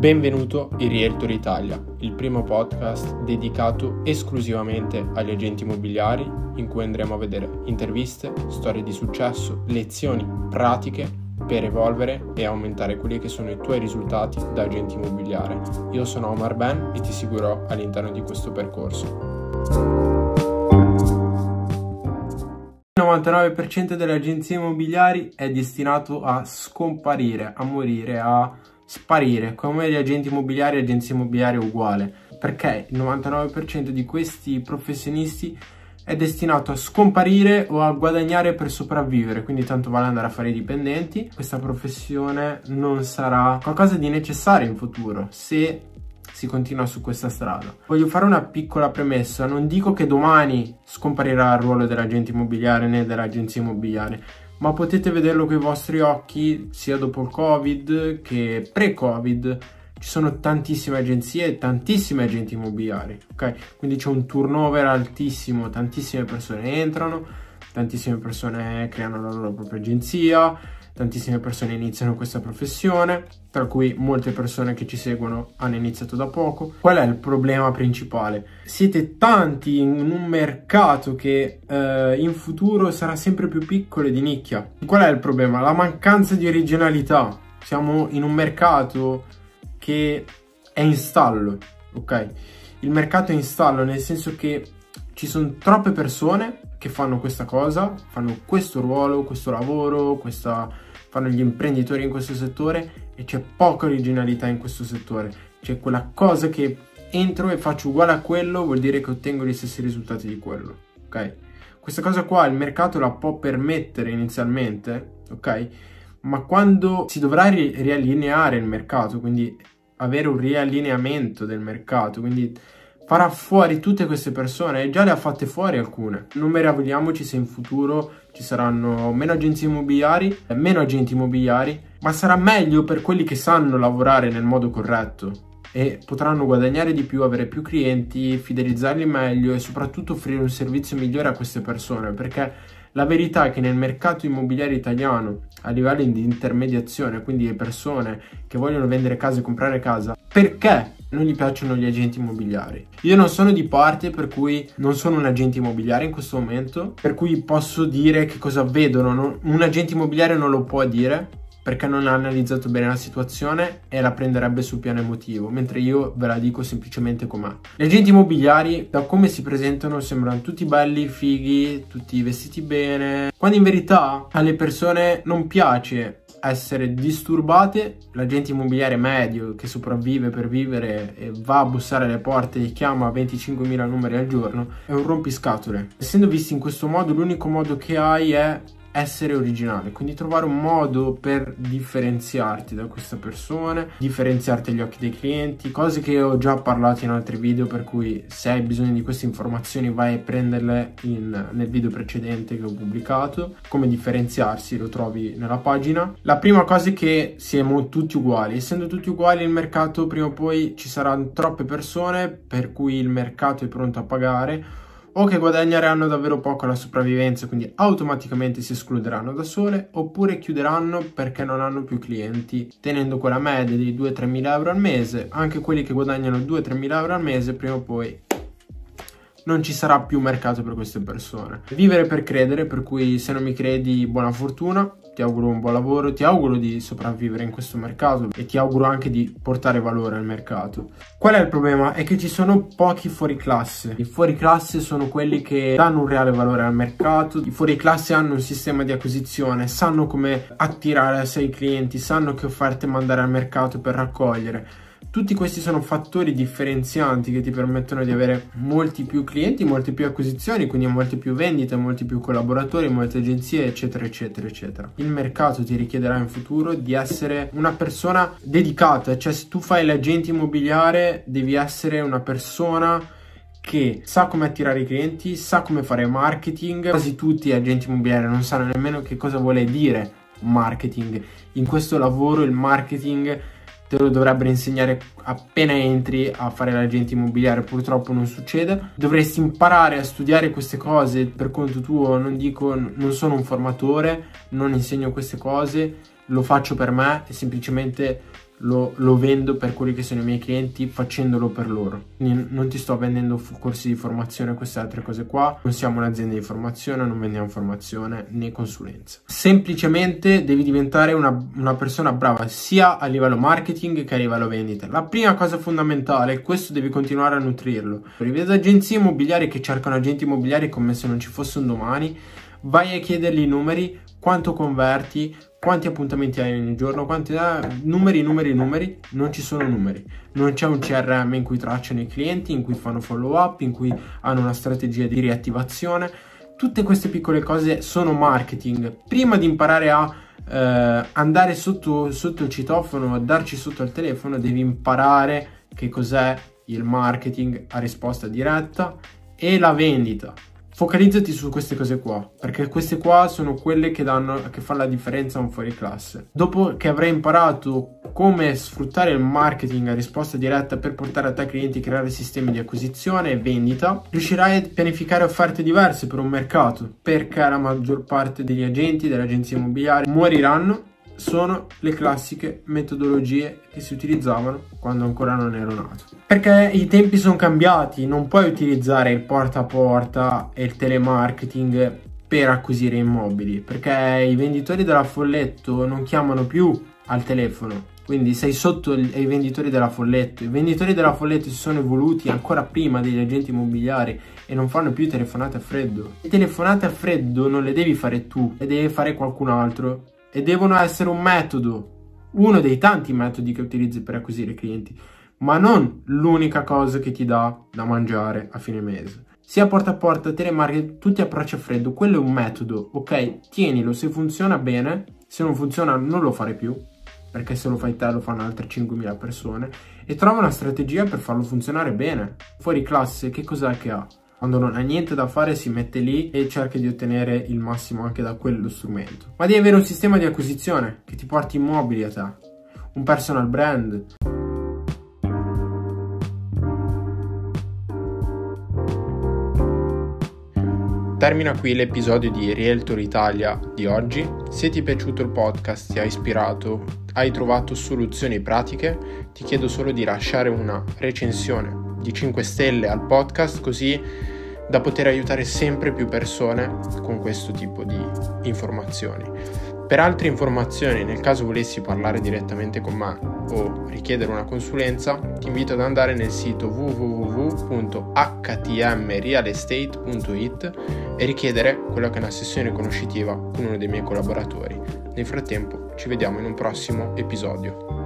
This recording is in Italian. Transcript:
Benvenuto in Realtor Italia, il primo podcast dedicato esclusivamente agli agenti immobiliari in cui andremo a vedere interviste, storie di successo, lezioni pratiche per evolvere e aumentare quelli che sono i tuoi risultati da agente immobiliare. Io sono Omar Ben e ti seguirò all'interno di questo percorso. 99% delle agenzie immobiliari è destinato a scomparire, a morire, a sparire, come gli agenti immobiliari e agenzie immobiliari uguale, perché il 99% di questi professionisti è destinato a scomparire o a guadagnare per sopravvivere, quindi tanto vale andare a fare i dipendenti. Questa professione non sarà qualcosa di necessario in futuro se si continua su questa strada. Voglio fare una piccola premessa, non dico che domani scomparirà il ruolo dell'agente immobiliare né dell'agenzia immobiliare, ma potete vederlo con i vostri occhi sia dopo il Covid che pre-Covid. Ci sono tantissime agenzie e tantissimi agenti immobiliari, ok? Quindi c'è un turnover altissimo, tantissime persone entrano, tantissime persone creano la loro propria agenzia, tantissime persone iniziano questa professione, tra cui molte persone che ci seguono hanno iniziato da poco. Qual è il problema principale? Siete tanti in un mercato che eh, in futuro sarà sempre più piccolo e di nicchia. Qual è il problema? La mancanza di originalità. Siamo in un mercato che è in stallo, ok? Il mercato è in stallo nel senso che ci sono troppe persone che fanno questa cosa, fanno questo ruolo, questo lavoro, questa, fanno gli imprenditori in questo settore e c'è poca originalità in questo settore. C'è quella cosa che entro e faccio uguale a quello, vuol dire che ottengo gli stessi risultati di quello, ok? Questa cosa qua il mercato la può permettere inizialmente, ok? Ma quando si dovrà ri riallineare il mercato, quindi avere un riallineamento del mercato, quindi farà fuori tutte queste persone e già le ha fatte fuori alcune. Non meravigliamoci se in futuro ci saranno meno agenzie immobiliari, meno agenti immobiliari, ma sarà meglio per quelli che sanno lavorare nel modo corretto e potranno guadagnare di più, avere più clienti, fidelizzarli meglio e soprattutto offrire un servizio migliore a queste persone perché la verità è che nel mercato immobiliare italiano a livello di intermediazione, quindi le persone che vogliono vendere casa e comprare casa, perché non gli piacciono gli agenti immobiliari. Io non sono di parte per cui non sono un agente immobiliare in questo momento, per cui posso dire che cosa vedono. un agente immobiliare non lo può dire perché non ha analizzato bene la situazione e la prenderebbe sul piano emotivo, mentre io ve la dico semplicemente com'è. Gli agenti immobiliari, da come si presentano, sembrano tutti belli, fighi, tutti vestiti bene, quando in verità alle persone non piace essere disturbate, l'agente immobiliare medio che sopravvive per vivere e va a bussare alle porte e chiama 25.000 numeri al giorno è un rompiscatole. Essendo visti in questo modo, l'unico modo che hai è essere originale, quindi trovare un modo per differenziarti da questa persona, differenziarti agli occhi dei clienti, cose che ho già parlato in altri video, per cui se hai bisogno di queste informazioni vai a prenderle in, nel video precedente che ho pubblicato, come differenziarsi lo trovi nella pagina. La prima cosa è che siamo tutti uguali, essendo tutti uguali il mercato prima o poi ci saranno troppe persone per cui il mercato è pronto a pagare o che guadagneranno davvero poco alla sopravvivenza, quindi automaticamente si escluderanno da sole, oppure chiuderanno perché non hanno più clienti, tenendo quella media di 2-3 mila euro al mese, anche quelli che guadagnano 2-3 mila euro al mese prima o poi non ci sarà più mercato per queste persone. Vivere per credere, per cui se non mi credi buona fortuna, ti auguro un buon lavoro, ti auguro di sopravvivere in questo mercato e ti auguro anche di portare valore al mercato. Qual è il problema? È che ci sono pochi fuori classe. I fuori classe sono quelli che danno un reale valore al mercato, i fuori classe hanno un sistema di acquisizione, sanno come attirare a sé i clienti, sanno che offerte mandare al mercato per raccogliere tutti questi sono fattori differenzianti che ti permettono di avere molti più clienti, molte più acquisizioni, quindi molte più vendite, molti più collaboratori, molte agenzie, eccetera, eccetera, eccetera. Il mercato ti richiederà in futuro di essere una persona dedicata, cioè se tu fai l'agente immobiliare devi essere una persona che sa come attirare i clienti, sa come fare marketing. Quasi tutti gli agenti immobiliari non sanno nemmeno che cosa vuole dire marketing. In questo lavoro il marketing te lo dovrebbero insegnare appena entri a fare l'agente immobiliare, purtroppo non succede. Dovresti imparare a studiare queste cose per conto tuo, non dico, non sono un formatore, non insegno queste cose, lo faccio per me e semplicemente lo, lo, vendo per quelli che sono i miei clienti facendolo per loro. Quindi non ti sto vendendo corsi di formazione, queste altre cose qua. Non siamo un'azienda di formazione, non vendiamo formazione né consulenza. Semplicemente devi diventare una, una persona brava sia a livello marketing che a livello vendita. La prima cosa fondamentale, questo devi continuare a nutrirlo. Rivedo agenzie immobiliari che cercano agenti immobiliari come se non ci fosse un domani. Vai a chiedergli i numeri, quanto converti, quanti appuntamenti hai ogni giorno, quanti eh, numeri, numeri, numeri, non ci sono numeri. Non c'è un CRM in cui tracciano i clienti, in cui fanno follow up, in cui hanno una strategia di riattivazione. Tutte queste piccole cose sono marketing. Prima di imparare a eh, andare sotto, sotto il citofono, a darci sotto al telefono, devi imparare che cos'è il marketing a risposta diretta e la vendita focalizzati su queste cose qua, perché queste qua sono quelle che, danno, che fanno la differenza a un fuori classe. Dopo che avrai imparato come sfruttare il marketing a risposta diretta per portare a te clienti, creare sistemi di acquisizione e vendita, riuscirai a pianificare offerte diverse per un mercato, perché la maggior parte degli agenti, delle agenzie immobiliari moriranno sono le classiche metodologie che si utilizzavano quando ancora non ero nato. Perché i tempi sono cambiati, non puoi utilizzare il porta a porta e il telemarketing per acquisire immobili, perché i venditori della Folletto non chiamano più al telefono, quindi sei sotto ai venditori della Folletto. I venditori della Folletto si sono evoluti ancora prima degli agenti immobiliari e non fanno più telefonate a freddo. Le telefonate a freddo non le devi fare tu, le deve fare qualcun altro e devono essere un metodo, uno dei tanti metodi che utilizzi per acquisire clienti, ma non l'unica cosa che ti dà da mangiare a fine mese. Sia porta a porta, telemarketing, tutti approcci a freddo, quello è un metodo, ok? Tienilo, se funziona bene, se non funziona non lo fare più, perché se lo fai te lo fanno altre 5.000 persone, e trova una strategia per farlo funzionare bene. Fuori classe, che cos'è che ha? Quando non ha niente da fare si mette lì e cerca di ottenere il massimo anche da quello strumento. Ma devi avere un sistema di acquisizione che ti porti immobili a te, un personal brand. Termina qui l'episodio di Realtor Italia di oggi. Se ti è piaciuto il podcast, ti ha ispirato, hai trovato soluzioni pratiche, ti chiedo solo di lasciare una recensione di 5 stelle al podcast così da poter aiutare sempre più persone con questo tipo di informazioni. Per altre informazioni, nel caso volessi parlare direttamente con me o richiedere una consulenza, ti invito ad andare nel sito www.htmrealestate.it e richiedere quella che è una sessione conoscitiva con uno dei miei collaboratori. Nel frattempo ci vediamo in un prossimo episodio.